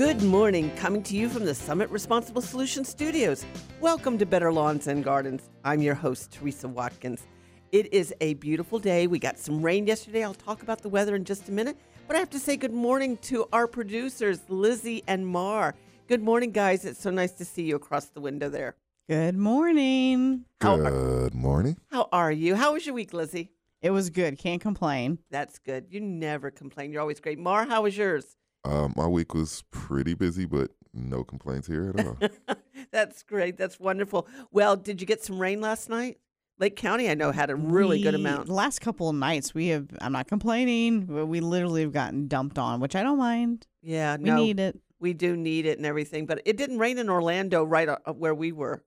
Good morning, coming to you from the Summit Responsible Solutions Studios. Welcome to Better Lawns and Gardens. I'm your host, Teresa Watkins. It is a beautiful day. We got some rain yesterday. I'll talk about the weather in just a minute. But I have to say good morning to our producers, Lizzie and Mar. Good morning, guys. It's so nice to see you across the window there. Good morning. How Good morning. How are you? How was your week, Lizzie? It was good. Can't complain. That's good. You never complain. You're always great. Mar, how was yours? Uh, my week was pretty busy, but no complaints here at all. That's great. That's wonderful. Well, did you get some rain last night? Lake County, I know, had a really good amount. The last couple of nights, we have, I'm not complaining, but we literally have gotten dumped on, which I don't mind. Yeah, We no, need it. we do need it and everything, but it didn't rain in Orlando, right uh, where we were.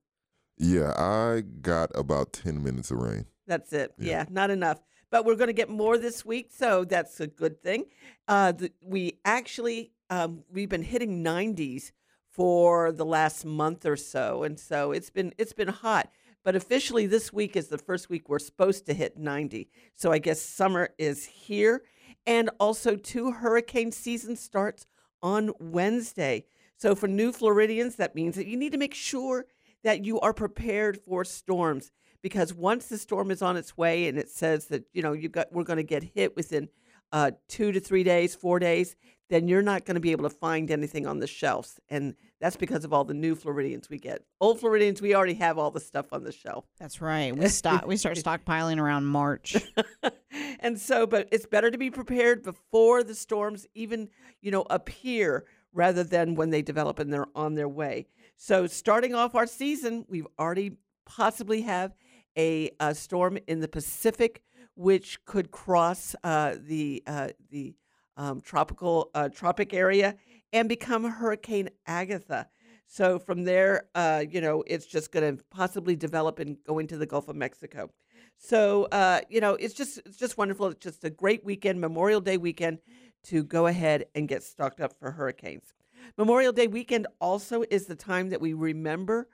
yeah, I got about 10 minutes of rain. That's it. Yeah, Yeah. not enough. But we're going to get more this week, so that's a good thing. Uh, the, we actually um, we've been hitting 90s for the last month or so, and so it's been it's been hot. But officially, this week is the first week we're supposed to hit 90. So I guess summer is here, and also two hurricane season starts on Wednesday. So for new Floridians, that means that you need to make sure that you are prepared for storms because once the storm is on its way and it says that you know you got we're going to get hit within uh, two to three days, four days, then you're not going to be able to find anything on the shelves, and that's because of all the new Floridians we get. Old Floridians, we already have all the stuff on the shelf. That's right. We stop. we start stockpiling around March. and so, but it's better to be prepared before the storms even, you know, appear rather than when they develop and they're on their way. So, starting off our season, we've already possibly have a, a storm in the Pacific, which could cross uh, the uh, the um, tropical uh, tropic area and become Hurricane Agatha. So from there, uh, you know, it's just going to possibly develop and go into the Gulf of Mexico. So uh, you know, it's just it's just wonderful. It's just a great weekend, Memorial Day weekend, to go ahead and get stocked up for hurricanes. Memorial Day weekend also is the time that we remember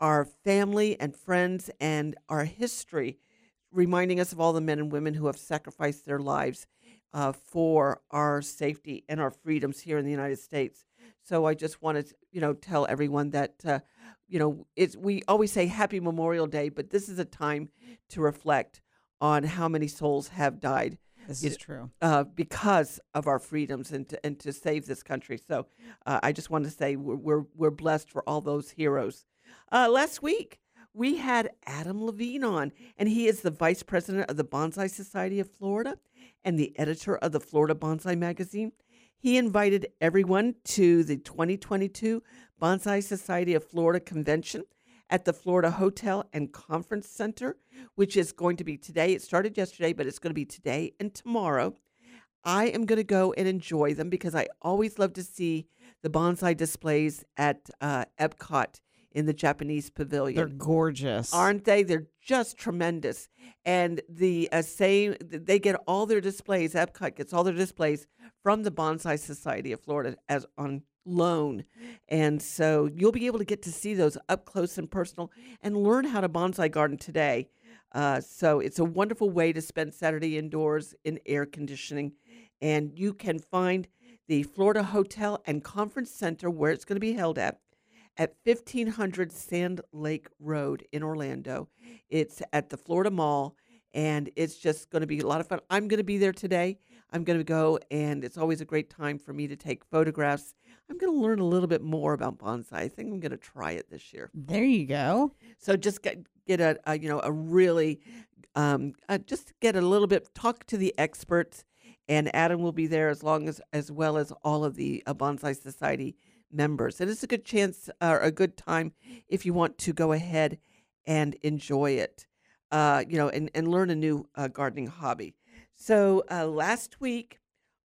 our family and friends and our history, reminding us of all the men and women who have sacrificed their lives uh, for our safety and our freedoms here in the United States. So I just wanted to, you know, tell everyone that, uh, you know, it's we always say Happy Memorial Day, but this is a time to reflect on how many souls have died This is true. uh, because of our freedoms and to, and to save this country. So uh, I just want to say we're, we're, we're blessed for all those heroes. Uh, last week, we had Adam Levine on, and he is the vice president of the Bonsai Society of Florida and the editor of the Florida Bonsai Magazine. He invited everyone to the 2022 Bonsai Society of Florida convention at the Florida Hotel and Conference Center, which is going to be today. It started yesterday, but it's going to be today and tomorrow. I am going to go and enjoy them because I always love to see the bonsai displays at uh, Epcot in the Japanese pavilion They're gorgeous. aren't they? They're just tremendous. And the uh, same, they get all their displays. Epcot gets all their displays from the Bonsai Society of Florida as on loan, and so you'll be able to get to see those up close and personal and learn how to bonsai garden today. Uh, so it's a wonderful way to spend Saturday indoors in air conditioning, and you can find the Florida Hotel and Conference Center where it's going to be held at at 1500 Sand Lake Road in Orlando. It's at the Florida Mall, and it's just going to be a lot of fun. I'm going to be there today. I'm going to go, and it's always a great time for me to take photographs. I'm going to learn a little bit more about bonsai. I think I'm going to try it this year. there you go. So just get get a, a you know a really um, uh, just get a little bit talk to the experts, and Adam will be there as long as as well as all of the uh, Bonsai Society members. And it's a good chance or a good time if you want to go ahead and enjoy it, uh, you know, and and learn a new uh, gardening hobby. So uh, last week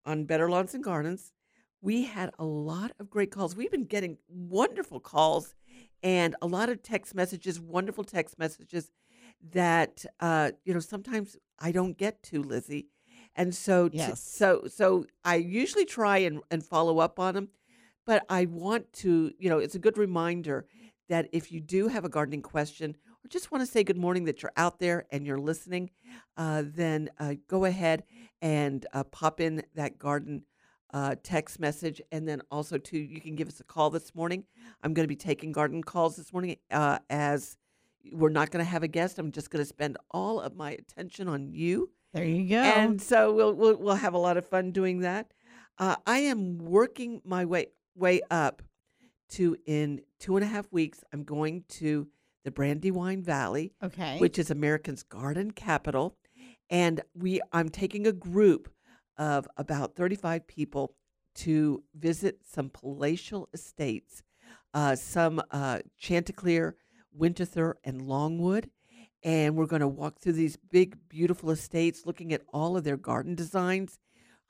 on Better Lawns and Gardens, we had a lot of great calls. We've been getting wonderful calls and a lot of text messages, wonderful text messages that uh, you know sometimes I don't get to, Lizzie. And so, Yes. so, so I usually try and, and follow up on them, but I want to, you know, it's a good reminder that if you do have a gardening question or just want to say good morning that you're out there and you're listening, uh, then uh, go ahead and uh, pop in that garden uh, text message, and then also too, you can give us a call this morning. I'm going to be taking garden calls this morning uh, as we're not going to have a guest. I'm just going to spend all of my attention on you, There you go. and so we'll we'll, we'll have a lot of fun doing that. Uh, I am working my way way up to in two and a half weeks. I'm going to the Brandywine Valley okay. which is America's garden capital, and we I'm taking a group of about 35 people to visit some palatial estates, uh, some uh, Chanticleer, Winterthur, and Longwood. And we're going to walk through these big, beautiful estates, looking at all of their garden designs.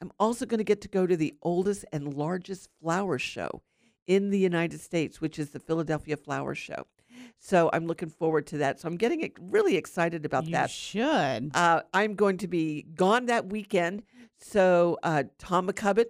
I'm also going to get to go to the oldest and largest flower show in the United States, which is the Philadelphia Flower Show. So I'm looking forward to that. So I'm getting really excited about that. you that. should. Uh, I'm going to be gone that weekend. So uh, Tom MacCubbin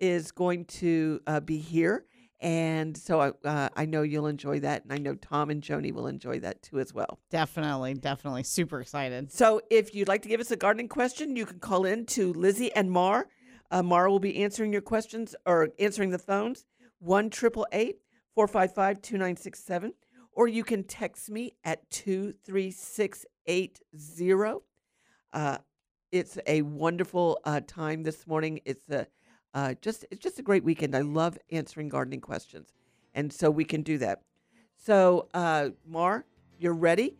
is going to uh, be here. And so I, uh, I know you'll enjoy that. And I know Tom and Joni will enjoy that too as well. definitely, definitely. Super excited. So if you'd like to give us a gardening question, you can call in to Lizzie and Mar. Uh, Mar will be answering your questions or answering the phones 1 455 2967. Or you can text me at 23680. Uh, it's a wonderful uh, time this morning. It's a uh, just it's just a great weekend. I love answering gardening questions, and so we can do that. So, uh, Mar, you're ready.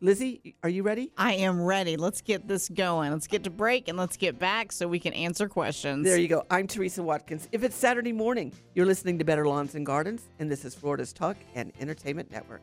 Lizzie, are you ready? I am ready. Let's get this going. Let's get to break and let's get back so we can answer questions. There you go. I'm Teresa Watkins. If it's Saturday morning, you're listening to Better Lawns and Gardens, and this is Florida's Talk and Entertainment Network.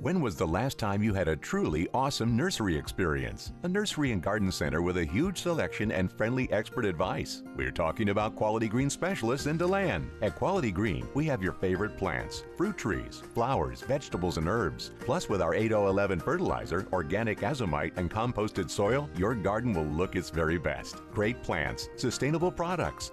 When was the last time you had a truly awesome nursery experience? A nursery and garden center with a huge selection and friendly expert advice. We're talking about Quality Green specialists in Deland. At Quality Green, we have your favorite plants, fruit trees, flowers, vegetables, and herbs. Plus, with our 8011 fertilizer, organic azomite, and composted soil, your garden will look its very best. Great plants, sustainable products,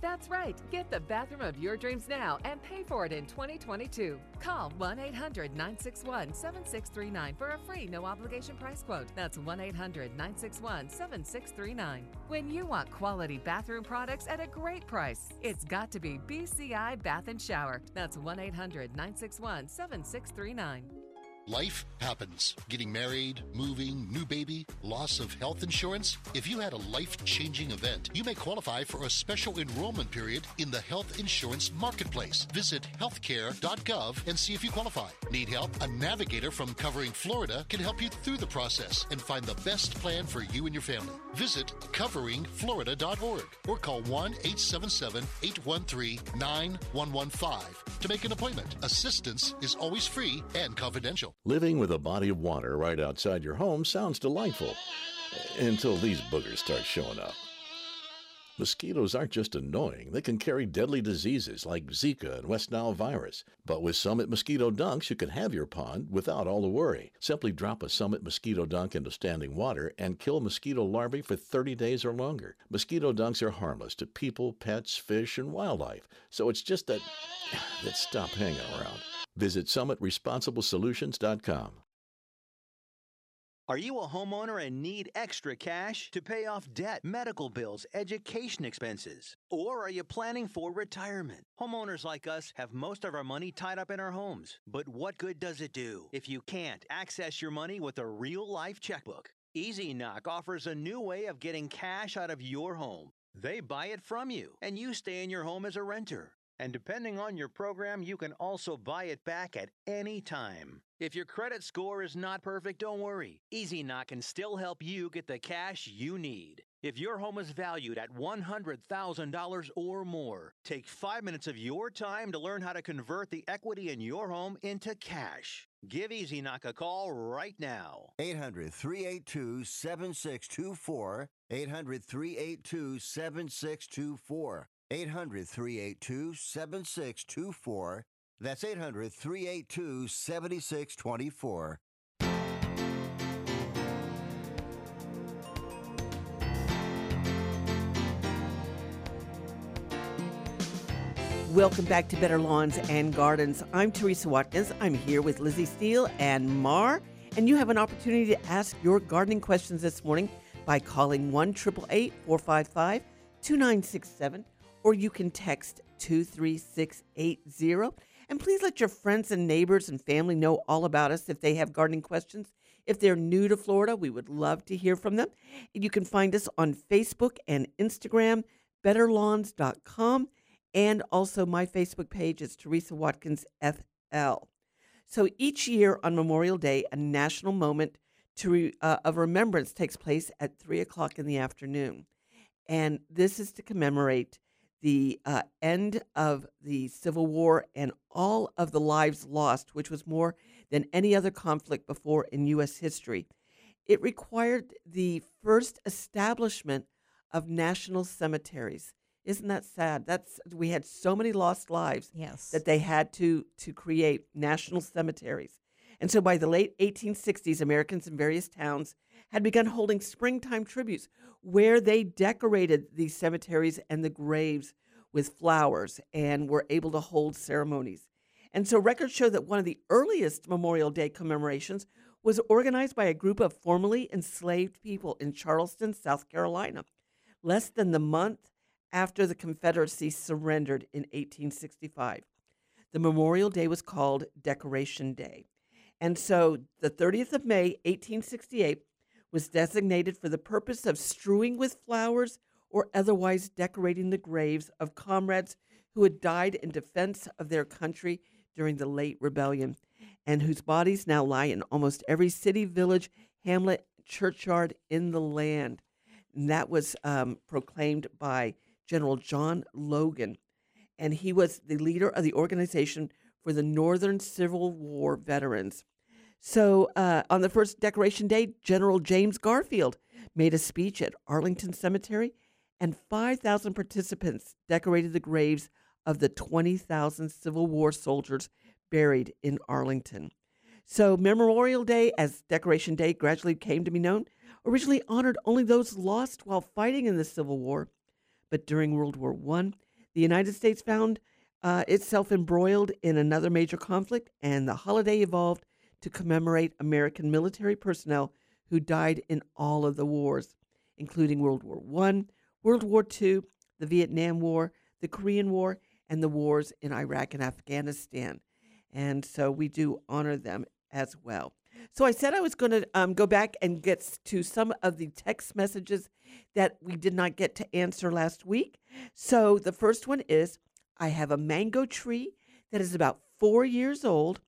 That's right. Get the bathroom of your dreams now and pay for it in 2022. Call 1 800 961 7639 for a free no obligation price quote. That's 1 800 961 7639. When you want quality bathroom products at a great price, it's got to be BCI Bath and Shower. That's 1 800 961 7639. Life happens. Getting married, moving, new baby, loss of health insurance. If you had a life changing event, you may qualify for a special enrollment period in the health insurance marketplace. Visit healthcare.gov and see if you qualify. Need help? A navigator from Covering Florida can help you through the process and find the best plan for you and your family. Visit coveringflorida.org or call 1 877 813 9115 to make an appointment. Assistance is always free and confidential. Living with a body of water right outside your home sounds delightful until these boogers start showing up. Mosquitoes aren't just annoying, they can carry deadly diseases like Zika and West Nile virus. But with Summit Mosquito Dunks, you can have your pond without all the worry. Simply drop a Summit Mosquito Dunk into standing water and kill mosquito larvae for 30 days or longer. Mosquito dunks are harmless to people, pets, fish, and wildlife, so it's just that that stop hanging around. Visit summitresponsibleSolutions.com. Are you a homeowner and need extra cash to pay off debt, medical bills, education expenses? Or are you planning for retirement? Homeowners like us have most of our money tied up in our homes. But what good does it do if you can't access your money with a real life checkbook? EasyKnock offers a new way of getting cash out of your home. They buy it from you, and you stay in your home as a renter. And depending on your program, you can also buy it back at any time. If your credit score is not perfect, don't worry. Easy can still help you get the cash you need. If your home is valued at $100,000 or more, take five minutes of your time to learn how to convert the equity in your home into cash. Give Easy a call right now. 800 382 7624. 800 382 7624. 800 382 7624. That's 800 382 7624. Welcome back to Better Lawns and Gardens. I'm Teresa Watkins. I'm here with Lizzie Steele and Mar, and you have an opportunity to ask your gardening questions this morning by calling 1 455 2967, or you can text 23680. And please let your friends and neighbors and family know all about us if they have gardening questions. If they're new to Florida, we would love to hear from them. You can find us on Facebook and Instagram, betterlawns.com, and also my Facebook page is Teresa Watkins FL. So each year on Memorial Day, a national moment to re, uh, of remembrance takes place at 3 o'clock in the afternoon. And this is to commemorate the uh, end of the Civil War and all of the lives lost, which was more than any other conflict before in U.S. history. It required the first establishment of national cemeteries. Isn't that sad? That's we had so many lost lives Yes. that they had to to create national cemeteries. And so by the late 1860s, Americans in various towns had begun holding springtime tributes where they decorated these cemeteries and the graves with flowers and were able to hold ceremonies. And so records show that one of the earliest Memorial Day commemorations was organized by a group of formerly enslaved people in Charleston, South Carolina, less than the month after the Confederacy surrendered in 1865. The Memorial Day was called Decoration Day. And so the 30th of May, 1868, was designated for the purpose of strewing with flowers or otherwise decorating the graves of comrades who had died in defense of their country during the late rebellion and whose bodies now lie in almost every city, village, hamlet, churchyard in the land. And that was um, proclaimed by General John Logan. And he was the leader of the organization for the Northern Civil War veterans. So uh, on the first Decoration Day, General James Garfield made a speech at Arlington Cemetery, and 5,000 participants decorated the graves of the 20,000 Civil War soldiers buried in Arlington. So Memorial Day, as Decoration Day gradually came to be known, originally honored only those lost while fighting in the Civil War. But during World War I, the United States found uh, itself embroiled in another major conflict, and the holiday evolved to commemorate American military personnel who died in all of the wars, including World War I, World War II, the Vietnam War, the Korean War, and the wars in Iraq and Afghanistan. And so we do honor them as well. So I said I was going to um, go back and get to some of the text messages that we did not get to answer last week. So the first one is I have a mango tree that is about four years old.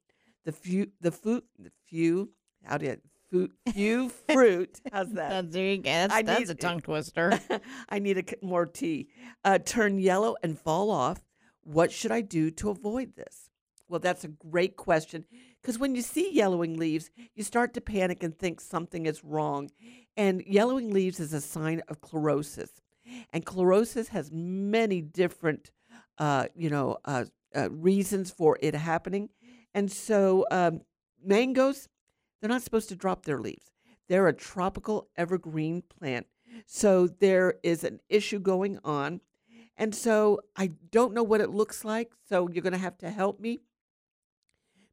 The few, the fruit, the few, how did few, few fruit? How's that? That's, there you go. That's, I that's need- a tongue twister. I need a, more tea. Uh, turn yellow and fall off. What should I do to avoid this? Well, that's a great question because when you see yellowing leaves, you start to panic and think something is wrong. And yellowing leaves is a sign of chlorosis. And chlorosis has many different, uh, you know, uh, uh, reasons for it happening. And so um, mangoes, they're not supposed to drop their leaves. They're a tropical evergreen plant. So there is an issue going on. And so I don't know what it looks like. So you're going to have to help me.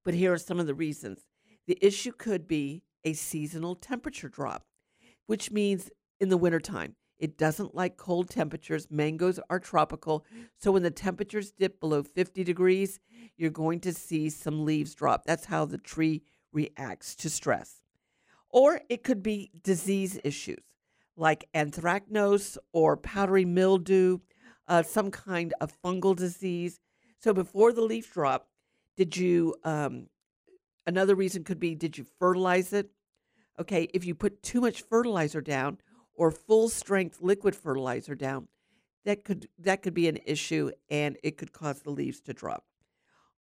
But here are some of the reasons. The issue could be a seasonal temperature drop, which means in the wintertime, it doesn't like cold temperatures. Mangoes are tropical. So when the temperatures dip below 50 degrees, you're going to see some leaves drop. That's how the tree reacts to stress. Or it could be disease issues like anthracnose or powdery mildew, uh, some kind of fungal disease. So before the leaf drop, did you, um, another reason could be, did you fertilize it? Okay, if you put too much fertilizer down, or full strength liquid fertilizer down, that could that could be an issue and it could cause the leaves to drop.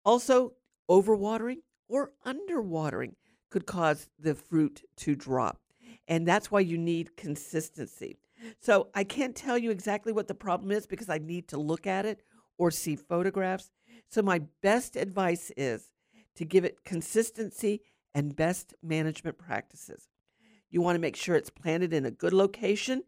Also, overwatering or underwatering could cause the fruit to drop. And that's why you need consistency. So I can't tell you exactly what the problem is because I need to look at it or see photographs. So my best advice is to give it consistency and best management practices. You want to make sure it's planted in a good location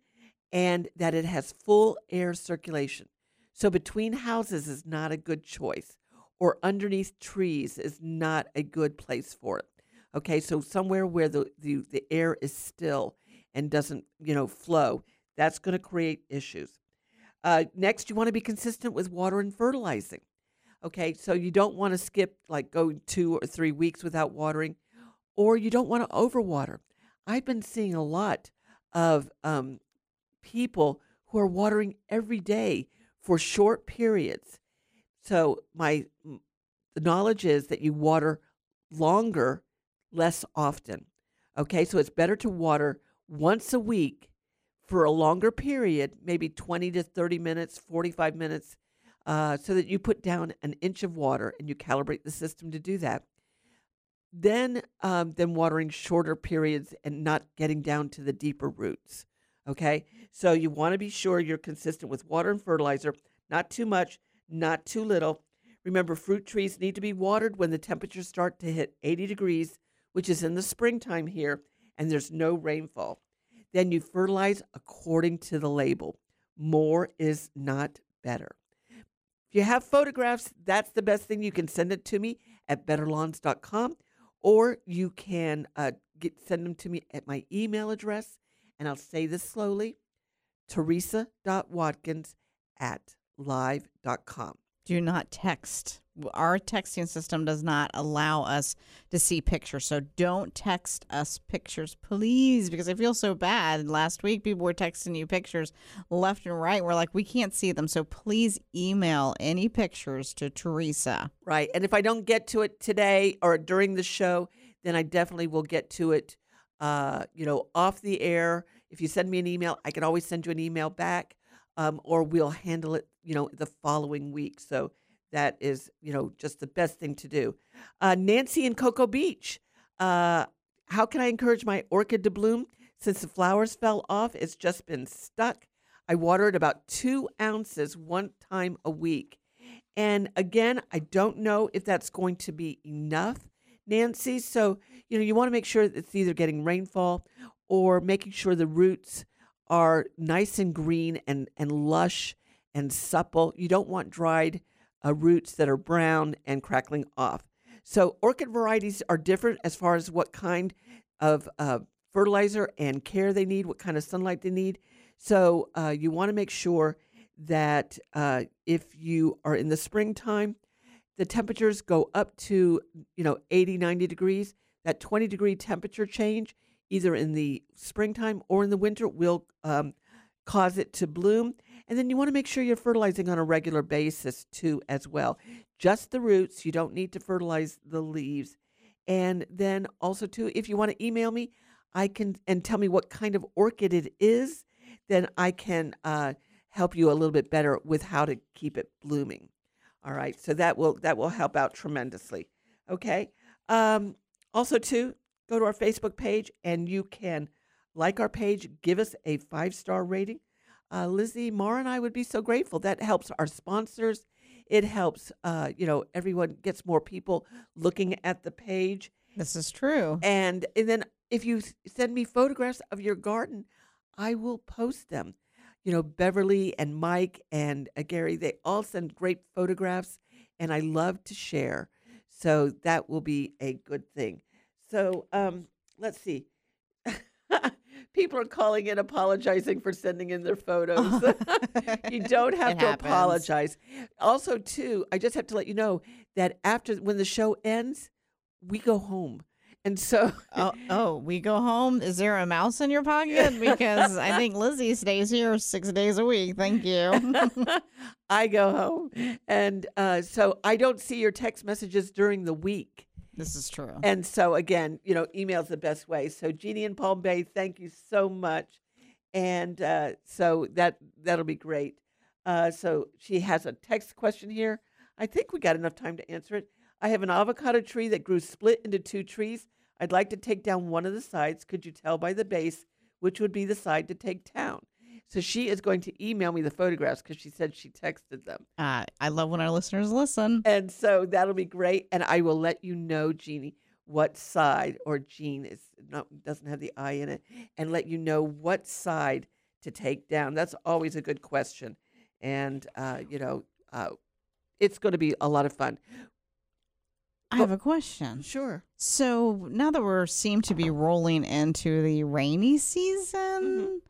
and that it has full air circulation. So between houses is not a good choice, or underneath trees is not a good place for it. Okay, so somewhere where the, the, the air is still and doesn't, you know, flow, that's going to create issues. Uh, next, you want to be consistent with water and fertilizing. Okay, so you don't want to skip like go two or three weeks without watering, or you don't want to overwater. I've been seeing a lot of um, people who are watering every day for short periods. So my the knowledge is that you water longer, less often. Okay, so it's better to water once a week for a longer period, maybe 20 to 30 minutes, 45 minutes, uh, so that you put down an inch of water and you calibrate the system to do that then um, then watering shorter periods and not getting down to the deeper roots. Okay, so you want to be sure you're consistent with water and fertilizer, not too much, not too little. Remember, fruit trees need to be watered when the temperatures start to hit 80 degrees, which is in the springtime here, and there's no rainfall. Then you fertilize according to the label. More is not better. If you have photographs, that's the best thing. You can send it to me at betterlawns.com or you can uh, get send them to me at my email address, and I'll say this slowly: Teresa.Watkins at live.com. Do not text. Our texting system does not allow us to see pictures. So don't text us pictures, please, because I feel so bad. Last week, people were texting you pictures left and right. We're like, we can't see them. So please email any pictures to Teresa. Right. And if I don't get to it today or during the show, then I definitely will get to it, uh, you know, off the air. If you send me an email, I can always send you an email back um, or we'll handle it, you know, the following week. So that is, you know, just the best thing to do. Uh, Nancy in Cocoa Beach. Uh, how can I encourage my orchid to bloom? Since the flowers fell off, it's just been stuck. I water it about two ounces one time a week. And again, I don't know if that's going to be enough, Nancy. So, you know, you want to make sure it's either getting rainfall or making sure the roots are nice and green and, and lush and supple. You don't want dried uh, roots that are brown and crackling off. So, orchid varieties are different as far as what kind of uh, fertilizer and care they need, what kind of sunlight they need. So, uh, you want to make sure that uh, if you are in the springtime, the temperatures go up to you know 80 90 degrees that 20 degree temperature change either in the springtime or in the winter will um, cause it to bloom. And then you want to make sure you're fertilizing on a regular basis too, as well. Just the roots, you don't need to fertilize the leaves. And then also, too, if you want to email me, I can and tell me what kind of orchid it is, then I can uh, help you a little bit better with how to keep it blooming. All right, so that will that will help out tremendously. Okay. Um, also, too, go to our Facebook page and you can like our page, give us a five star rating. Uh, Lizzie, Mara, and I would be so grateful. That helps our sponsors. It helps, uh, you know, everyone gets more people looking at the page. This is true. And, and then if you send me photographs of your garden, I will post them. You know, Beverly and Mike and uh, Gary, they all send great photographs, and I love to share. So that will be a good thing. So um, let's see. People are calling in apologizing for sending in their photos. you don't have It to happens. apologize. Also, too, I just have to let you know that after when the show ends, we go home. And so oh, oh, we go home. Is there a mouse in your pocket? Because I think Lizzie stays here six days a week. Thank you. I go home. And uh, so I don't see your text messages during the week. This is true. And so again, you know, email's the best way. So Jeannie and Palm Bay, thank you so much. And uh, so that that'll be great. Uh, so she has a text question here. I think we got enough time to answer it. I have an avocado tree that grew split into two trees. I'd like to take down one of the sides. Could you tell by the base which would be the side to take down? So she is going to email me the photographs because she said she texted them. Uh, I love when our listeners listen. And so that'll be great. And I will let you know, Jeannie, what side or Jean is not doesn't have the I in it, and let you know what side to take down. That's always a good question, and uh, you know, uh, it's going to be a lot of fun. I have a question. Sure. So now that we're seem to be rolling into the rainy season,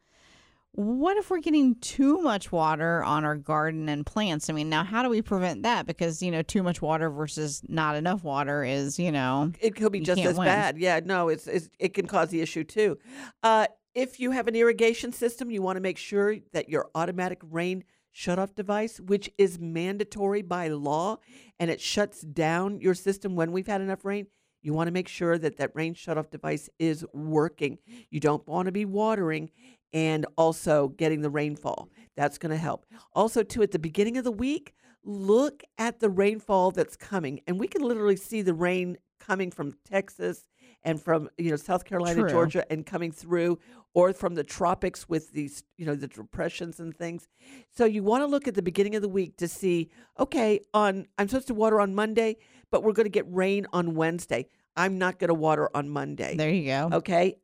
what if we're getting too much water on our garden and plants? I mean, now how do we prevent that? Because you know, too much water versus not enough water is you know It could be just as win. bad. Yeah, no, it's, it's it can cause the issue too. Uh, if you have an irrigation system, you want to make sure that your automatic rain shutoff device, which is mandatory by law, and it shuts down your system when we've had enough rain. You want to make sure that that rain shutoff device is working. You don't want to be watering and also getting the rainfall. That's going to help. Also, too, at the beginning of the week, look at the rainfall that's coming, and we can literally see the rain coming from Texas and from you know South Carolina, True. Georgia, and coming through, or from the tropics with these you know the depressions and things. So you want to look at the beginning of the week to see, okay, on I'm supposed to water on Monday, but we're going to get rain on Wednesday. I'm not going to water on Monday. There you go. Okay.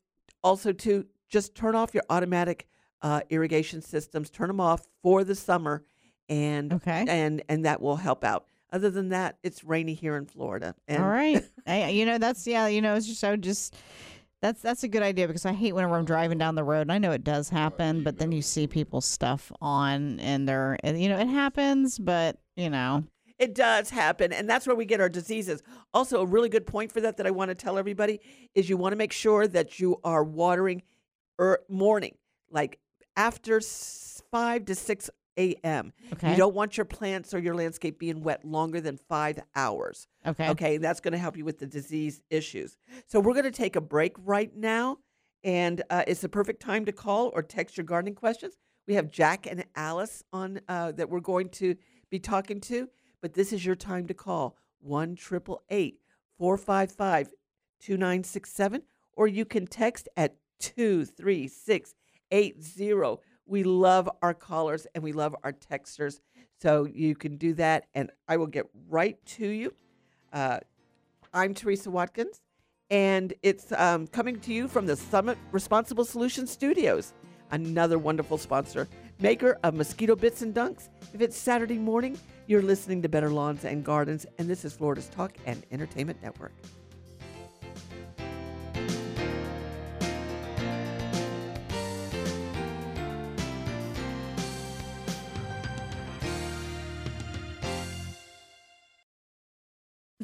Also, to just turn off your automatic uh, irrigation systems. Turn them off for the summer, and Okay. and and that will help out. Other than that, it's rainy here in Florida. And All right. I, you know, that's yeah. You know, it's just so just that's that's a good idea because I hate whenever I'm driving down the road. And I know it does happen, but then you see people's stuff on and they're and, you know it happens, but you know It does happen, and that's where we get our diseases. Also, a really good point for that that I want to tell everybody is you want to make sure that you are watering er, morning, like after s- five to six a.m. Okay. You don't want your plants or your landscape being wet longer than five hours. Okay. Okay, that's going to help you with the disease issues. So we're going to take a break right now, and uh, it's the perfect time to call or text your gardening questions. We have Jack and Alice on uh, that we're going to be talking to, but this is your time to call one triple eight four five five two nine six seven, or you can text at two three six eight zero. We love our callers and we love our texters, so you can do that, and I will get right to you. Uh, I'm Teresa Watkins, and it's um, coming to you from the Summit Responsible Solutions Studios, another wonderful sponsor, maker of mosquito bits and dunks. If it's Saturday morning, you're listening to Better Lawns and Gardens, and this is Florida's Talk and Entertainment Network.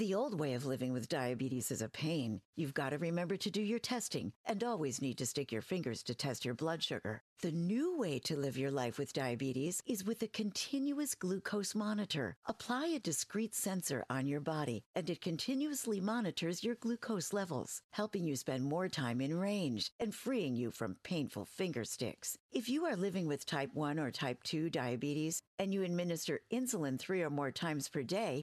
The old way of living with diabetes is a pain. You've got to remember to do your testing and always need to stick your fingers to test your blood sugar. The new way to live your life with diabetes is with a continuous glucose monitor. Apply a discrete sensor on your body and it continuously monitors your glucose levels, helping you spend more time in range and freeing you from painful finger sticks. If you are living with type 1 or type 2 diabetes and you administer insulin three or more times per day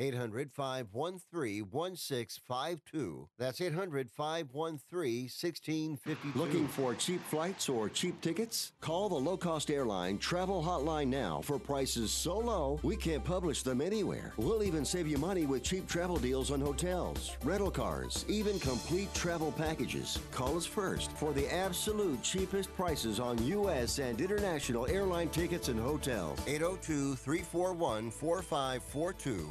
800 513 1652. That's 800 513 1652. Looking for cheap flights or cheap tickets? Call the low cost airline travel hotline now for prices so low we can't publish them anywhere. We'll even save you money with cheap travel deals on hotels, rental cars, even complete travel packages. Call us first for the absolute cheapest prices on U.S. and international airline tickets and hotels. 802 341 4542.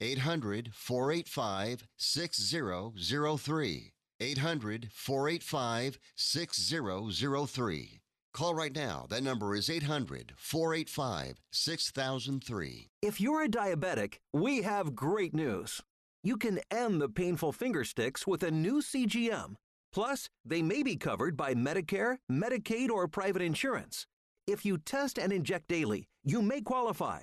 800 485 6003. 800 485 6003. Call right now. That number is 800 485 6003. If you're a diabetic, we have great news. You can end the painful finger sticks with a new CGM. Plus, they may be covered by Medicare, Medicaid, or private insurance. If you test and inject daily, you may qualify.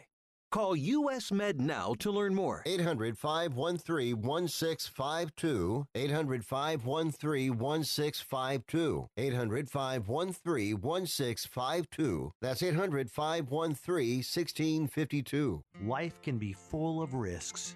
Call US Med now to learn more. 800 513 1652. 800 513 1652. 800 513 1652. That's 800 513 1652. Life can be full of risks.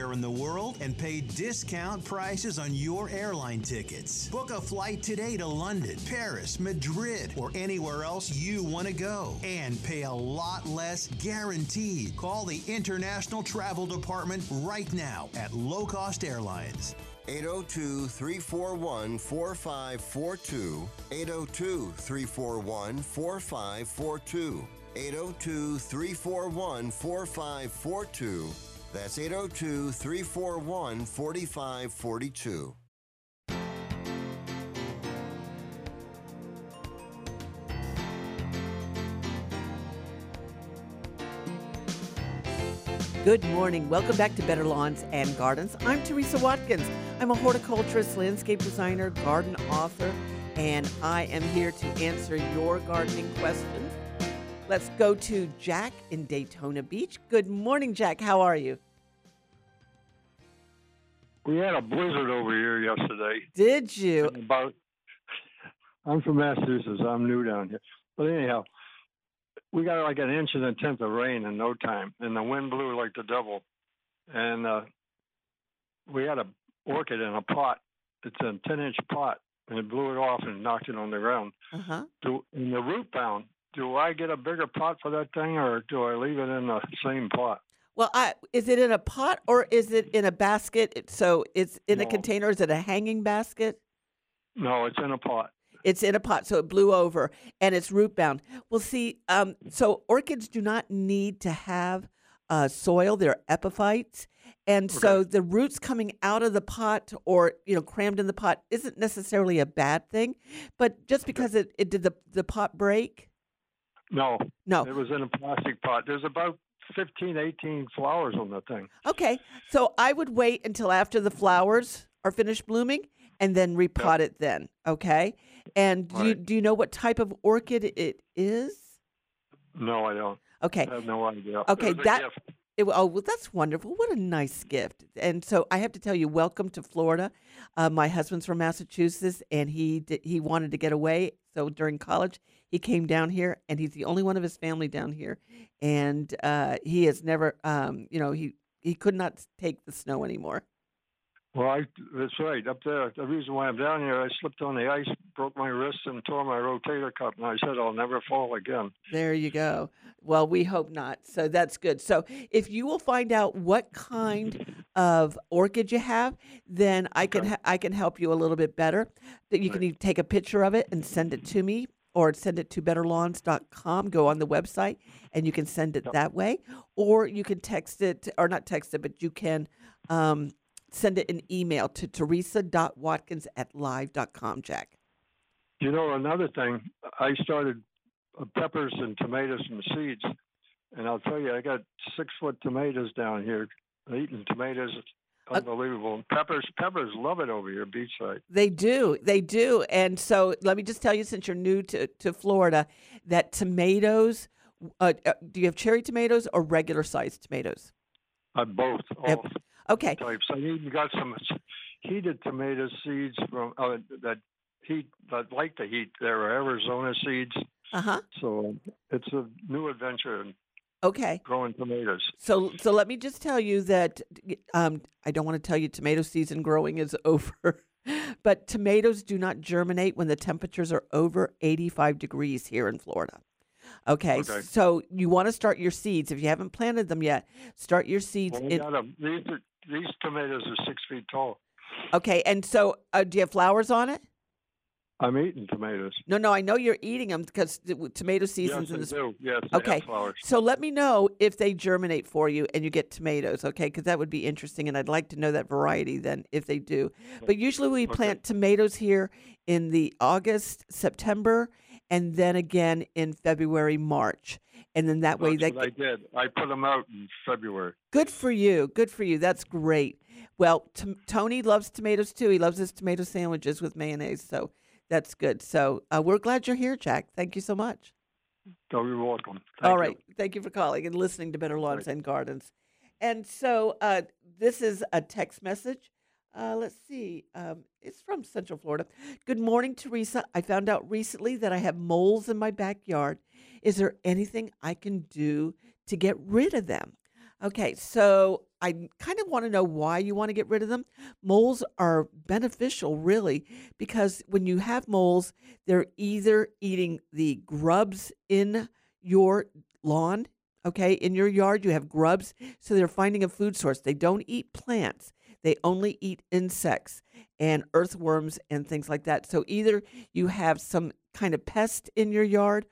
in the world and pay discount prices on your airline tickets. Book a flight today to London, Paris, Madrid, or anywhere else you want to go and pay a lot less guaranteed. Call the International Travel Department right now at Low Cost Airlines. 802 341 4542. 802 341 4542. 802 341 4542. That's 802 341 4542. Good morning. Welcome back to Better Lawns and Gardens. I'm Teresa Watkins. I'm a horticulturist, landscape designer, garden author, and I am here to answer your gardening questions. Let's go to Jack in Daytona Beach. Good morning, Jack. How are you? We had a blizzard over here yesterday. Did you? About, I'm from Massachusetts. I'm new down here. But anyhow, we got like an inch and a tenth of rain in no time, and the wind blew like the devil. And uh, we had a orchid in a pot. It's a 10 inch pot, and it blew it off and knocked it on the ground. Uh-huh. And the root bound. Do I get a bigger pot for that thing, or do I leave it in the same pot? Well, I, is it in a pot or is it in a basket? It- So it's in a container. Is it a hanging basket? No, it's in a pot. It's in a pot, so it blew over and it's root bound. Well, see, um, so orchids do not need to have uh, soil; they're epiphytes, and so the roots coming out of the pot or you know crammed in the pot isn't necessarily a bad thing. But just because it, it did the the pot break, No. No. It was in a plastic pot. There's about 15, 18 flowers on the thing. okay. So I would wait until after the flowers are finished blooming and then repot it. Then, okay. And do you do you know what type of orchid it is? No, I don't. Okay. I have no idea. Okay, It was a that. It, oh, well, that's wonderful. What a nice gift. And so I have to tell you, welcome to Florida. Uh, my husband's from Massachusetts, and he did, he wanted to get away. So during college, he came down here, and he's the only one of his family down here. And uh, he has never, um, you know, he he could not take the snow anymore. Well, I, that's right. Up there, the reason why I'm down here, I slipped on the ice, broke my wrist, and tore my rotator cuff, and I said I'll never fall again. There you go. Well, we hope not. So that's good. So if you will find out what kind of orchid you have, then I can ha- I can help you a little bit better. That you can take a picture of it and send it to me or send it to betterlawns.com. Go on the website and you can send it that way or you can text it or not text it, but you can um, send it an email to teresa.watkins at live.com, Jack. You know, another thing, I started uh, peppers and tomatoes and seeds, and I'll tell you, I got six foot tomatoes down here. Eating tomatoes, unbelievable. And peppers, peppers love it over here beachside. They do. They do. And so let me just tell you, since you're new to, to Florida, that tomatoes, uh, uh, do you have cherry tomatoes or regular sized tomatoes? I uh, both, all Okay. types. I even got some heated tomato seeds from uh, that heat that like the heat. There are Arizona seeds. Uh huh. So it's a new adventure in Okay. growing tomatoes. So, so let me just tell you that um, I don't want to tell you tomato season growing is over, but tomatoes do not germinate when the temperatures are over 85 degrees here in Florida. Okay, Okay. so you want to start your seeds. If you haven't planted them yet, start your seeds Well, I in. These are, these tomatoes are six feet tall. Okay, and so uh, do you have flowers on it? I'm eating tomatoes. No, no, I know you're eating them because the, tomato season's yes, in the do. Yes, Okay, so let me know if they germinate for you and you get tomatoes, okay? Because that would be interesting, and I'd like to know that variety then if they do. But usually we Okay. plant tomatoes here in the August, September, and then again in February, March, and then that way they what I did. I put them out in February. Good for you. Good for you. That's great. Well, t- Tony loves tomatoes too. He loves his tomato sandwiches with mayonnaise. So that's good. So uh, we're glad you're here, Jack. Thank you so much. Oh, you're welcome. All Thank right. you. Thank you for calling and listening to Better Lawns and Gardens. And so uh, this is a text message. Uh, let's see. Um, it's from Central Florida. Good morning, Teresa. I found out recently that I have moles in my backyard. Is there anything I can do to get rid of them? Okay, so I kind of want to know why you want to get rid of them. Moles are beneficial, really, because when you have moles, they're either eating the grubs in your lawn, okay, in your yard, you have grubs, so they're finding a food source. They don't eat plants, they only eat insects and earthworms and things like that. So either you have some kind of pest in your yard,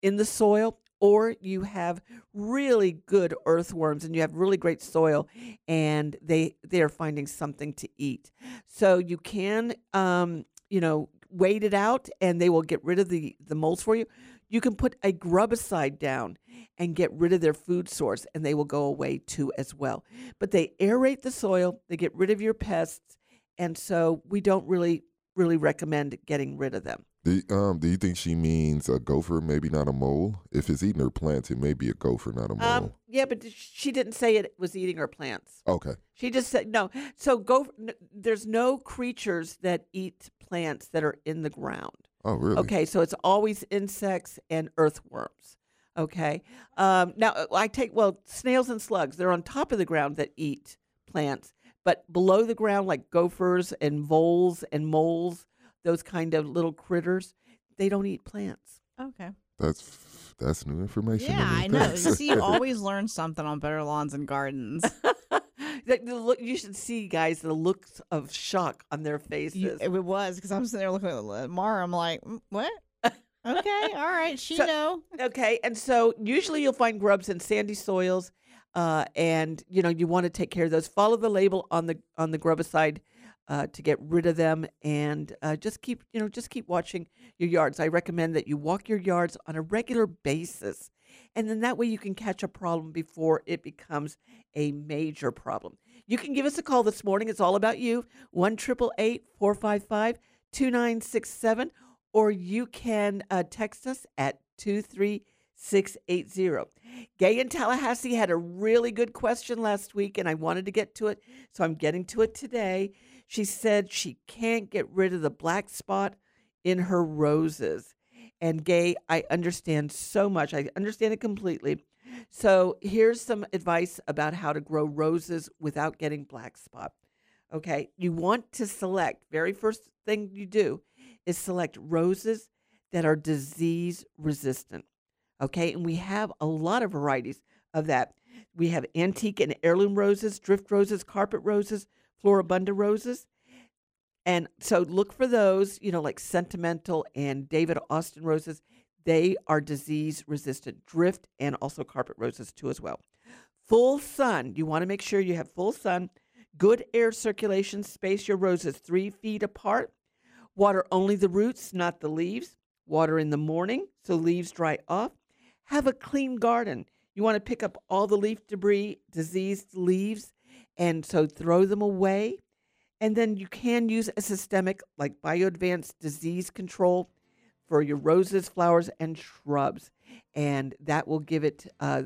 in the soil, or you have really good earthworms and you have really great soil and they they are finding something to eat. So you can um you know wait it out and they will get rid of the the moles for you. You can put a grubicide down and get rid of their food source and they will go away too as well. But they aerate the soil they get rid of your pests and so we don't really really recommend getting rid of them Do, um, do you think she means a gopher, maybe not a mole? If it's eating her plants, it may be a gopher, not a mole. Um, yeah, but she didn't say it was eating her plants. okay. She just said no. So go. n- There's no creatures that eat plants that are in the ground. Oh, really? Okay, so it's always insects and earthworms. Okay. Um, now uh, I take well snails and slugs. They're on top of the ground that eat plants, but below the ground, like gophers and voles and moles, those kind of little critters, they don't eat plants. Okay. That's That's new information. Yeah. I know. You see, you always learn something on Better Lawns and Gardens. That- the look, you should see, guys, the looks of shock on their faces. You- it was because I'm sitting there looking at Mara. I'm like, "Mm, what? Okay, all right, she So- know. Okay, and so usually you'll find grubs in sandy soils, uh, and you know you want to take care of those. Follow the label on the on the grubicide uh, to get rid of them, and uh, just keep you know just keep watching your yards. I recommend that you walk your yards on a regular basis, and then that way you can catch a problem before it becomes a major problem. You can give us a call this morning. It's all about you. One triple eight four five five two nine six seven or you can uh, text us at 23680. Gay in Tallahassee had a really good question last week, and I wanted to get to it, so I'm getting to it today. She said she can't get rid of the black spot in her roses. And Gay, I understand so much. I understand it completely. So here's some advice about how to grow roses without getting black spot. Okay, you want to select, very first thing you do is select roses that are disease resistant. Okay, and we have a lot of varieties of that. We have antique and heirloom roses, drift roses, carpet roses, floribunda roses. And so look for those, you know, like sentimental and David Austin roses. They are disease resistant, drift and also carpet roses too, as well. Full sun, you want to make sure you have full sun, good air circulation, space your roses three feet apart. Water only the roots, not the leaves. Water in the morning so leaves dry off. Have a clean garden. You want to pick up all the leaf debris, diseased leaves, and so throw them away. And then you can use a systemic like BioAdvanced disease control for your roses, flowers, and shrubs. And that will give it uh,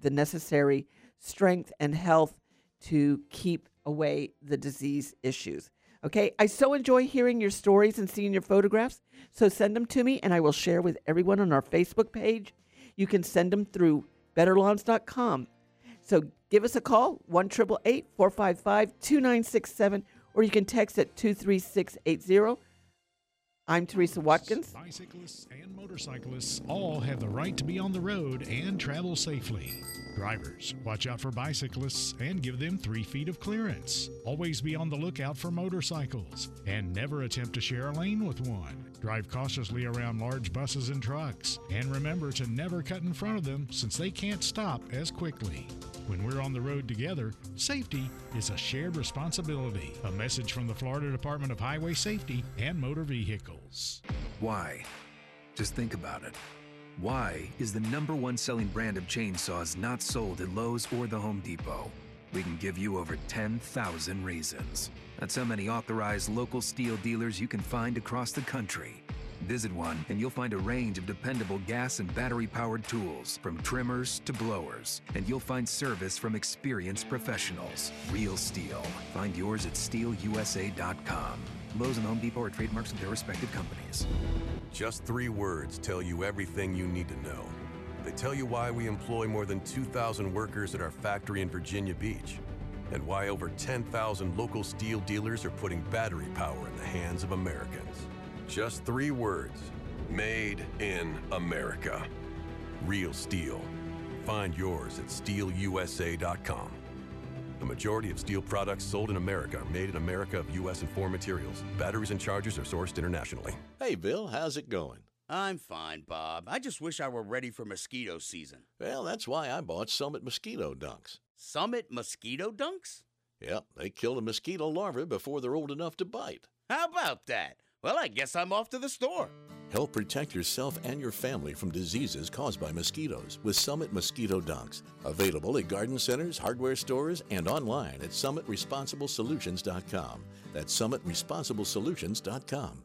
the necessary strength and health to keep away the disease issues. Okay, I so enjoy hearing your stories and seeing your photographs. So send them to me and I will share with everyone on our Facebook page. You can send them through betterlawns.com. So give us a call, 1 455 2967, or you can text at 23680. I'm Teresa Watkins. Bicyclists and motorcyclists all have the right to be on the road and travel safely. Drivers, watch out for bicyclists and give them three feet of clearance. Always be on the lookout for motorcycles and never attempt to share a lane with one. Drive cautiously around large buses and trucks and remember to never cut in front of them since they can't stop as quickly. When we're on the road together, safety is a shared responsibility. A message from the Florida Department of Highway Safety and Motor Vehicles. Why? Just think about it. Why is the number one selling brand of chainsaws not sold at Lowe's or the Home Depot? We can give you over 10,000 reasons. That's how many authorized local STIHL dealers you can find across the country. Visit one and you'll find a range of dependable gas and battery powered tools, from trimmers to blowers. And you'll find service from experienced professionals. Real STIHL. Find yours at stihlusa.com. Lowe's and Home Depot are trademarks of their respective companies. Just three words tell you everything you need to know. They tell you why we employ more than 2,000 workers at our factory in Virginia Beach, and why over 10,000 local STIHL dealers are putting battery power in the hands of Americans. Just three words Made in America. Real STIHL. Find yours at stihlusa.com. The majority of STIHL products sold in America are made in America of U.S. and foreign materials. Batteries and chargers are sourced internationally. Hey, Bill, how's it going? I'm fine, Bob. I just wish I were ready for mosquito season. Well, that's why I bought Summit Mosquito Dunks. Summit mosquito dunks? Yep, they kill the mosquito larvae before they're old enough to bite. How about that? Well, I guess I'm off to the store. Help protect yourself and your family from diseases caused by mosquitoes with Summit Mosquito Dunks. Available at garden centers, hardware stores, and online at summitresponsiblesolutions.com. That's summitresponsiblesolutions.com.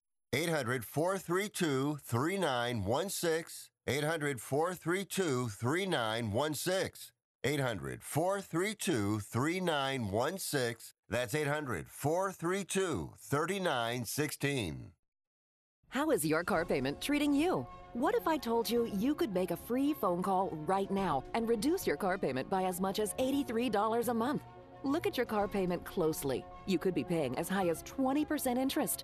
800 432 3916. 800 432 3916. 800 432 3916. That's 800 432 3916. How is your car payment treating you? What if I told you you could make a free phone call right now and reduce your car payment by as much as $83 a month? Look at your car payment closely. You could be paying as high as 20% interest.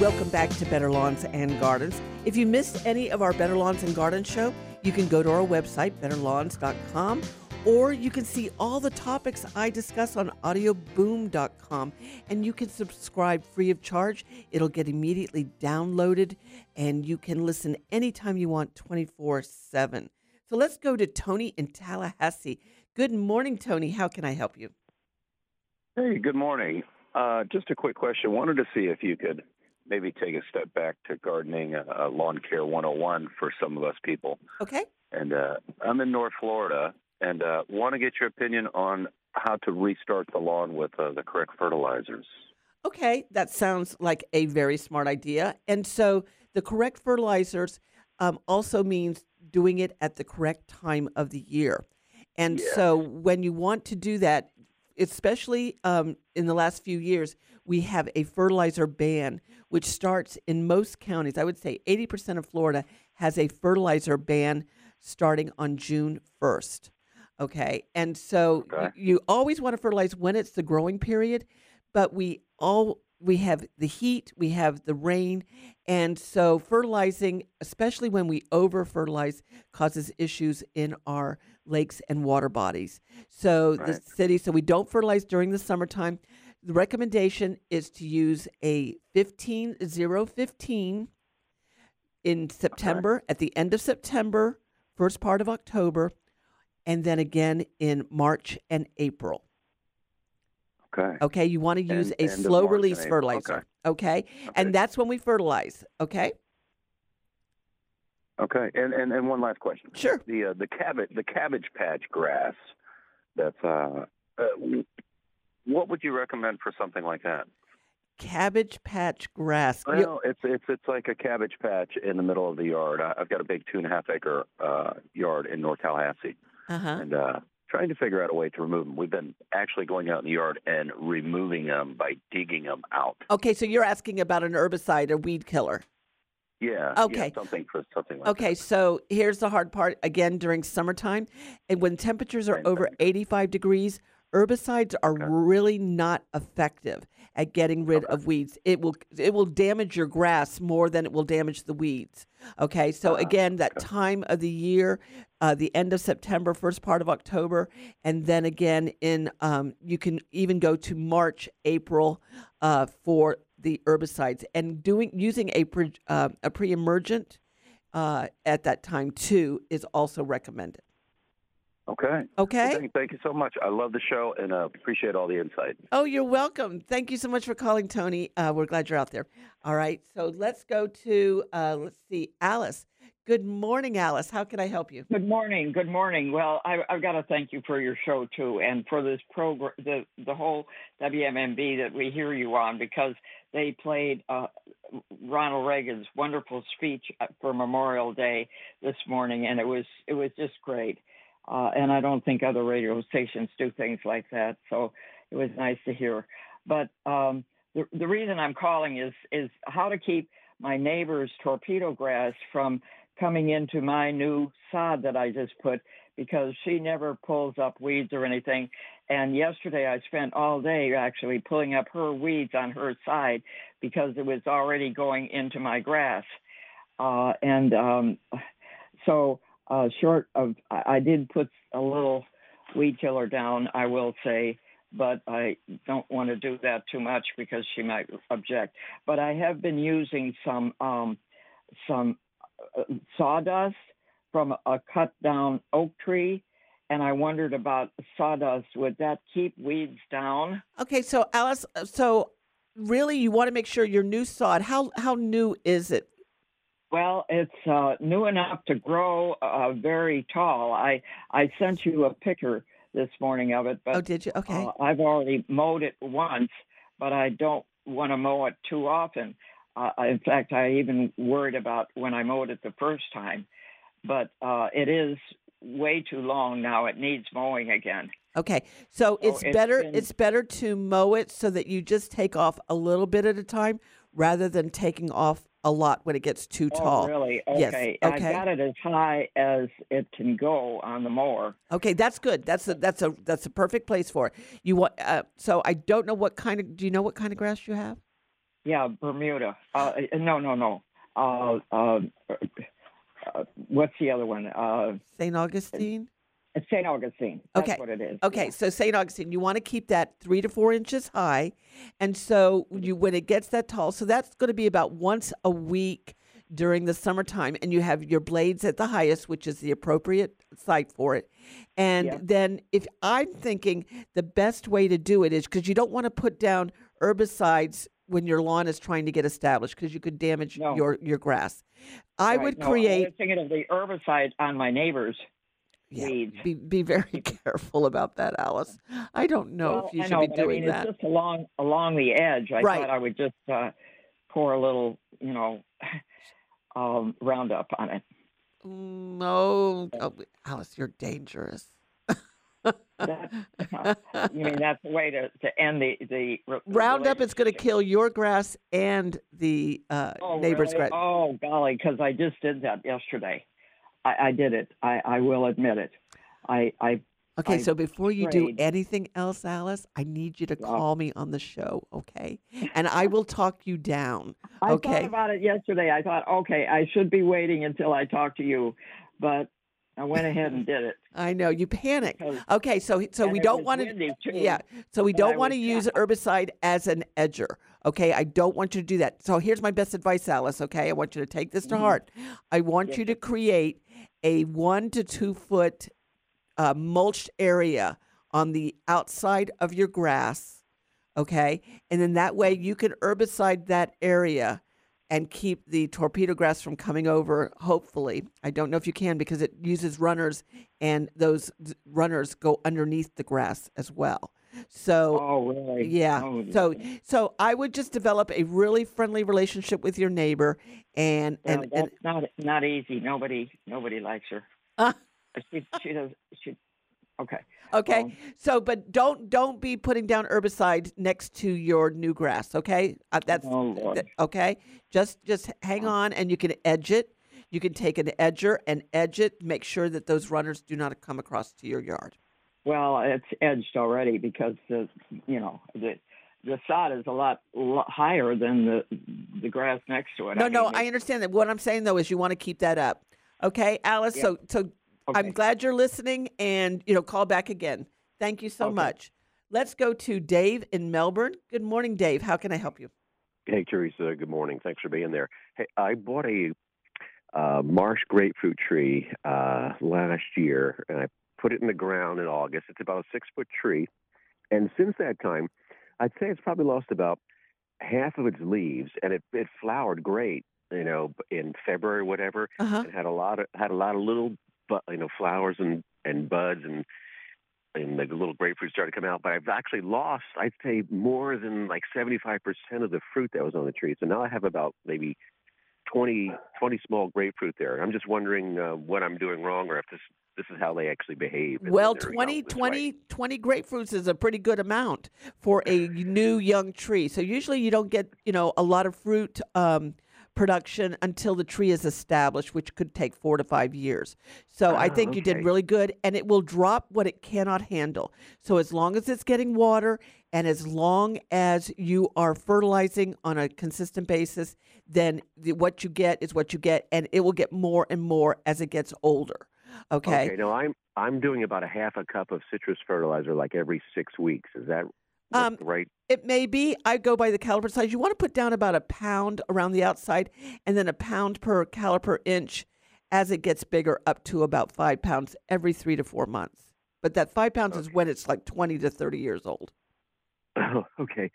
Welcome back to Better Lawns and Gardens. If you missed any of our Better Lawns and Gardens show, you can go to our website, betterlawns.com, or you can see all the topics I discuss on audioboom.com, and you can subscribe free of charge. It'll get immediately downloaded, and you can listen anytime you want 24 7. So let's go to Tony in Tallahassee. Good morning, Tony. How can I help you? Hey, good morning. Uh, just a quick question. Wanted to see if you could maybe take a step back to gardening, uh, lawn care 101 for some of us people. Okay. And uh, I'm in North Florida and uh, want to get your opinion on how to restart the lawn with uh, the correct fertilizers. Okay, that sounds like a very smart idea. And so the correct fertilizers um, also means doing it at the correct time of the year. And so when you want to do that, especially um, in the last few years, we have a fertilizer ban, which starts in most counties. I would say 80% of Florida has a fertilizer ban starting on June 1st. Okay. And so y- you always want to fertilize when it's the growing period, but we all we have the heat, we have the rain, and so fertilizing, especially when we over fertilize, causes issues in our lakes and water bodies. So the city, so we don't fertilize during the summertime. The recommendation is to use a 15015 in September, at the end of September, first part of October, and then again in March and April. Okay. Okay, you want to use End- a slow release fertilizer. Okay. And that's when we fertilize. Okay. Okay. And, and, and one last question. Sure. The uh, the cabbage the cabbage patch grass. That's uh, uh, what would you recommend for something like that? Cabbage patch grass. You- Well, it's it's it's like a cabbage patch in the middle of the yard. I- I've got a big two and a half acre uh, yard in North Tallahassee, Uh-huh. and uh, trying to figure out a way to remove them. We've been actually going out in the yard and removing them by digging them out. Okay, so you're asking about an herbicide, a weed killer. Yeah. yeah, Okay. something for something like Okay, so here's the hard part again during summertime and when temperatures are over 85 degrees, herbicides are really not effective at getting rid of weeds. It will it will damage your grass more than it will damage the weeds. Okay? So again, that time of the year, uh, the end of September, first part of October, and then again in um, you can even go to March, April uh, for the herbicides and doing using a pre, uh, a pre-emergent uh, at that time too is also recommended. Okay. Okay. Well, thank, thank you so much. I love the show and uh, appreciate all the insight. Oh, you're welcome. Thank you so much for calling, Tony. Uh, we're glad you're out there. All right, so let's go to uh, let's see, Alice. Good morning, Alice. How can I help you? Good morning. Good morning. Well, I, I've got to thank you for your show too, and for this program, the the whole WMMB that we hear you on, because they played uh, Ronald Reagan's wonderful speech uh, for Memorial Day this morning, and it was it was just great. Uh, and I don't think other radio stations do things like that. So it was nice to hear. But um, the the reason I'm calling is is how to keep my neighbor's torpedo grass from coming into my new sod that I just put because she never pulls up weeds or anything. And yesterday I spent all day actually pulling up her weeds on her side because it was already going into my grass. Uh, and um, so, uh, short of, I I did put a little weed killer down, I will say, but I don't want to do that too much because she might object. But I have been using some um, some uh, sawdust from a cut down oak tree, and I wondered about sawdust. Would that keep weeds down? Okay, so Alice, so really, you want to make sure your new sod. How how new is it? Well, it's uh, new enough to grow uh, very tall. I I sent you a picture this morning of it, but Oh, did you? Okay. uh, I've already mowed it once, but I don't want to mow it too often. Uh, in fact, I even worried about when I mowed it the first time. But uh, it is way too long now. It needs mowing again. Okay, so it's, it's better been- it's better to mow it so that you just take off a little bit at a time rather than taking off a lot when it gets too tall. Oh, really? Yes. Okay. I got it as high as it can go on the mower. Okay, that's good. That's a that's a that's a perfect place for it. You want uh, so I don't know what kind of do you know what kind of grass you have? Yeah, Bermuda. Uh, no, no, no. Uh, uh, uh, what's the other one? Uh, St. Augustine. It's St. Augustine. That's Okay. what it is. Okay, so St. Augustine, you want to keep that three to four inches high, and so you when it gets that tall, so that's going to be about once a week during the summertime, and you have your blades at the highest, which is the appropriate site for it. And Yeah. then, if I'm thinking the best way to do it is because you don't want to put down herbicides when your lawn is trying to get established because you could damage your your grass. I Right, would no, I create was thinking of the herbicide on my neighbor's weeds. be be very careful about that, Alice. I don't know Well, if you I should know, be doing I mean, that. It's just along along the edge. I Right. thought I would just uh, pour a little, you know, um, Roundup on it. No, oh, Alice, you're dangerous. that You mean that's the way to, to end the the re- Roundup is going to kill your grass and the uh, Oh, neighbor's really? grass. Oh, golly, because I just did that yesterday. I, I did it. I, I will admit it. I, I Okay, I so before you do anything else, Alice, I need you to call me on the show, okay? And I will talk you down. I okay. thought about it yesterday. I thought, okay, I should be waiting until I talk to you, but I went ahead and did it. I know you panic. Okay, so so we don't want to. Yeah, so we don't want to use herbicide as an edger. Okay, I don't want you to do that. So here's my best advice, Alice. Okay, I want you to take this to Mhm. heart. I want Yes, you to create a one to two foot uh, mulched area on the outside of your grass. Okay, and then that way you can herbicide that area and keep the torpedo grass from coming over. Hopefully, I don't know if you can because it uses runners, and those runners go underneath the grass as well. So, oh really? Yeah. Oh, so, so I would just develop a really friendly relationship with your neighbor, and and and not not easy. Nobody nobody likes her. she she does she. Okay. Okay. so, but don't don't be putting down herbicide next to your new grass. Okay. Uh, that's that- okay. Just just hang on, and you can edge it. You can take an edger and edge it. Make sure that those runners do not come across to your yard. Well, it's edged already because the you know the the sod is a lot, lot higher than the the grass next to it. No, I no, mean, I understand that. What I'm saying though is you want to keep that up. Okay, Alice. Yeah. So so I'm glad you're listening, and you know, call back again. Thank you so Okay. much. Let's go to Dave in Melbourne. Good morning, Dave. How can I help you? Hey, Teresa. Good morning. Thanks for being there. Hey, I bought a uh, marsh grapefruit tree uh, last year, and I put it in the ground in August. It's about a six foot tree, and since that time, I'd say it's probably lost about half of its leaves, and it it flowered great. You know, in February, whatever. Uh-huh. It had a lot of had a lot of little, bu- you know, flowers and and buds and and the little grapefruit started to come out. But I've actually lost, I'd say, more than like 75% of the fruit that was on the tree. So now I have about maybe 20, 20 small grapefruit there. I'm just wondering uh, what I'm doing wrong or if this this is how they actually behave. Well, their 20, 20, 20 grapefruits is a pretty good amount for a new young tree. So usually you don't get, you know, a lot of fruit um, production until the tree is established, which could take four to five years. So I Ah, think you did really good, and it will drop what it cannot handle. So as long as it's getting water and as long as you are fertilizing on a consistent basis, then the, what you get is what you get, and it will get more and more as it gets older. Okay. Okay. No, I'm I'm doing about a half a cup of citrus fertilizer like every six weeks. Is that Um, right? It may be. I go by the caliper size. You want to put down about a pound around the outside and then a pound per caliper inch as it gets bigger, up to about five pounds every three to four months. But that five pounds is when it's like 20 to 30 years old. okay.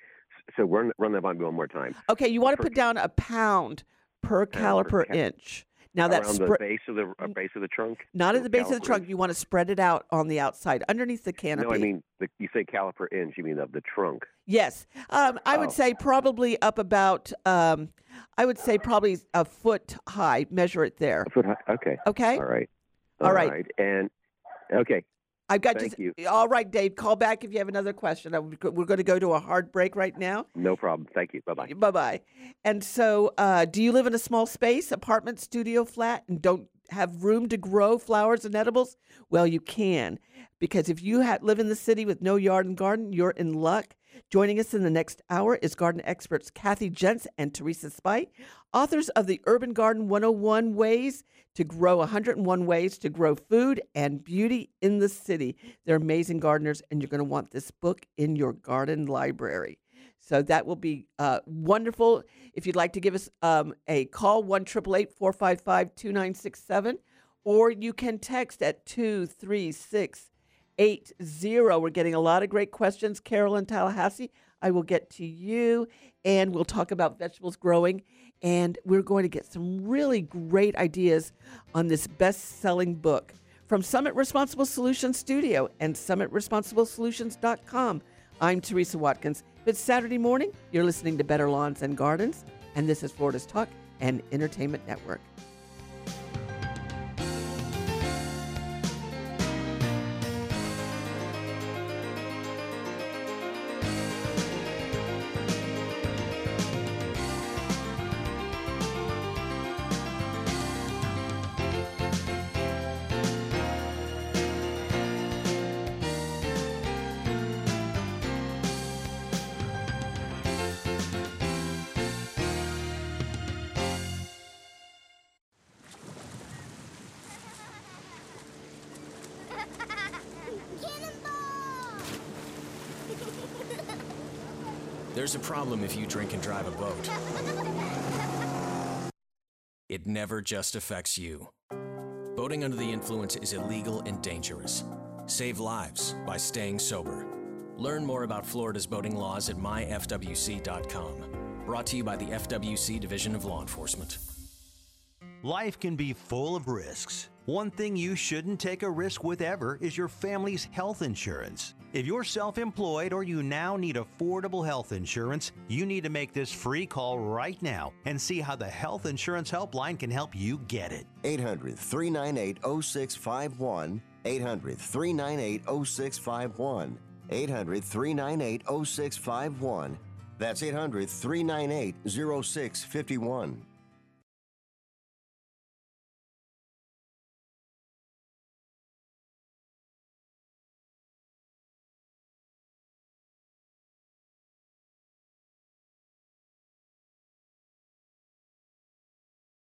So run run that by me one more time. Okay, you want to put down a pound per caliper ca- inch. Now that's around the base of the uh, base of the trunk. not at the base of the trunk. You want to spread it out on the outside underneath the canopy. No, I mean the, you say caliper inch. You mean of the trunk? Yes, um, I Oh. would say probably up about. Um, I would say probably a foot high. Measure it there. A foot high. Okay. Okay. All right. All right. And okay. I've got Thank just, you. All right, Dave. Call back if you have another question. We're going to go to a hard break right now. No problem. Thank you. Bye bye. Bye bye. And so, uh, do you live in a small space, apartment, studio, flat, and don't have room to grow flowers and edibles? Well, you can, because if you ha- live in the city with no yard and garden, you're in luck. Joining us in the next hour is garden experts Kathy Jentz and Teresa Speight, authors of the Urban Garden 101 Ways to Grow 101 Ways to Grow Food and Beauty in the City. They're amazing gardeners, and you're going to want this book in your garden library. So that will be uh, wonderful. If you'd like to give us um, a call, 1 455 2967, or you can text at 23680. We're getting a lot of great questions. Carol in Tallahassee, I will get to you, and we'll talk about vegetables growing. And we're going to get some really great ideas on this best selling book from Summit Responsible Solutions Studio and SummitResponsibleSolutions.com. I'm Teresa Watkins. It's Saturday morning, you're listening to Better Lawns and Gardens, and this is Florida's Talk and Entertainment Network. There's a problem if you drink and drive a boat. It never just affects you. Boating under the influence is illegal and dangerous. Save lives by staying sober. Learn more about Florida's boating laws at myfwc.com. Brought to you by the FWC Division of Law Enforcement. Life can be full of risks. One thing you shouldn't take a risk with ever is your family's health insurance. If you're self employed or you now need affordable health insurance, you need to make this free call right now and see how the Health Insurance Helpline can help you get it. 800 398 0651. 800 398 0651. 800 398 0651. That's 800 398 0651.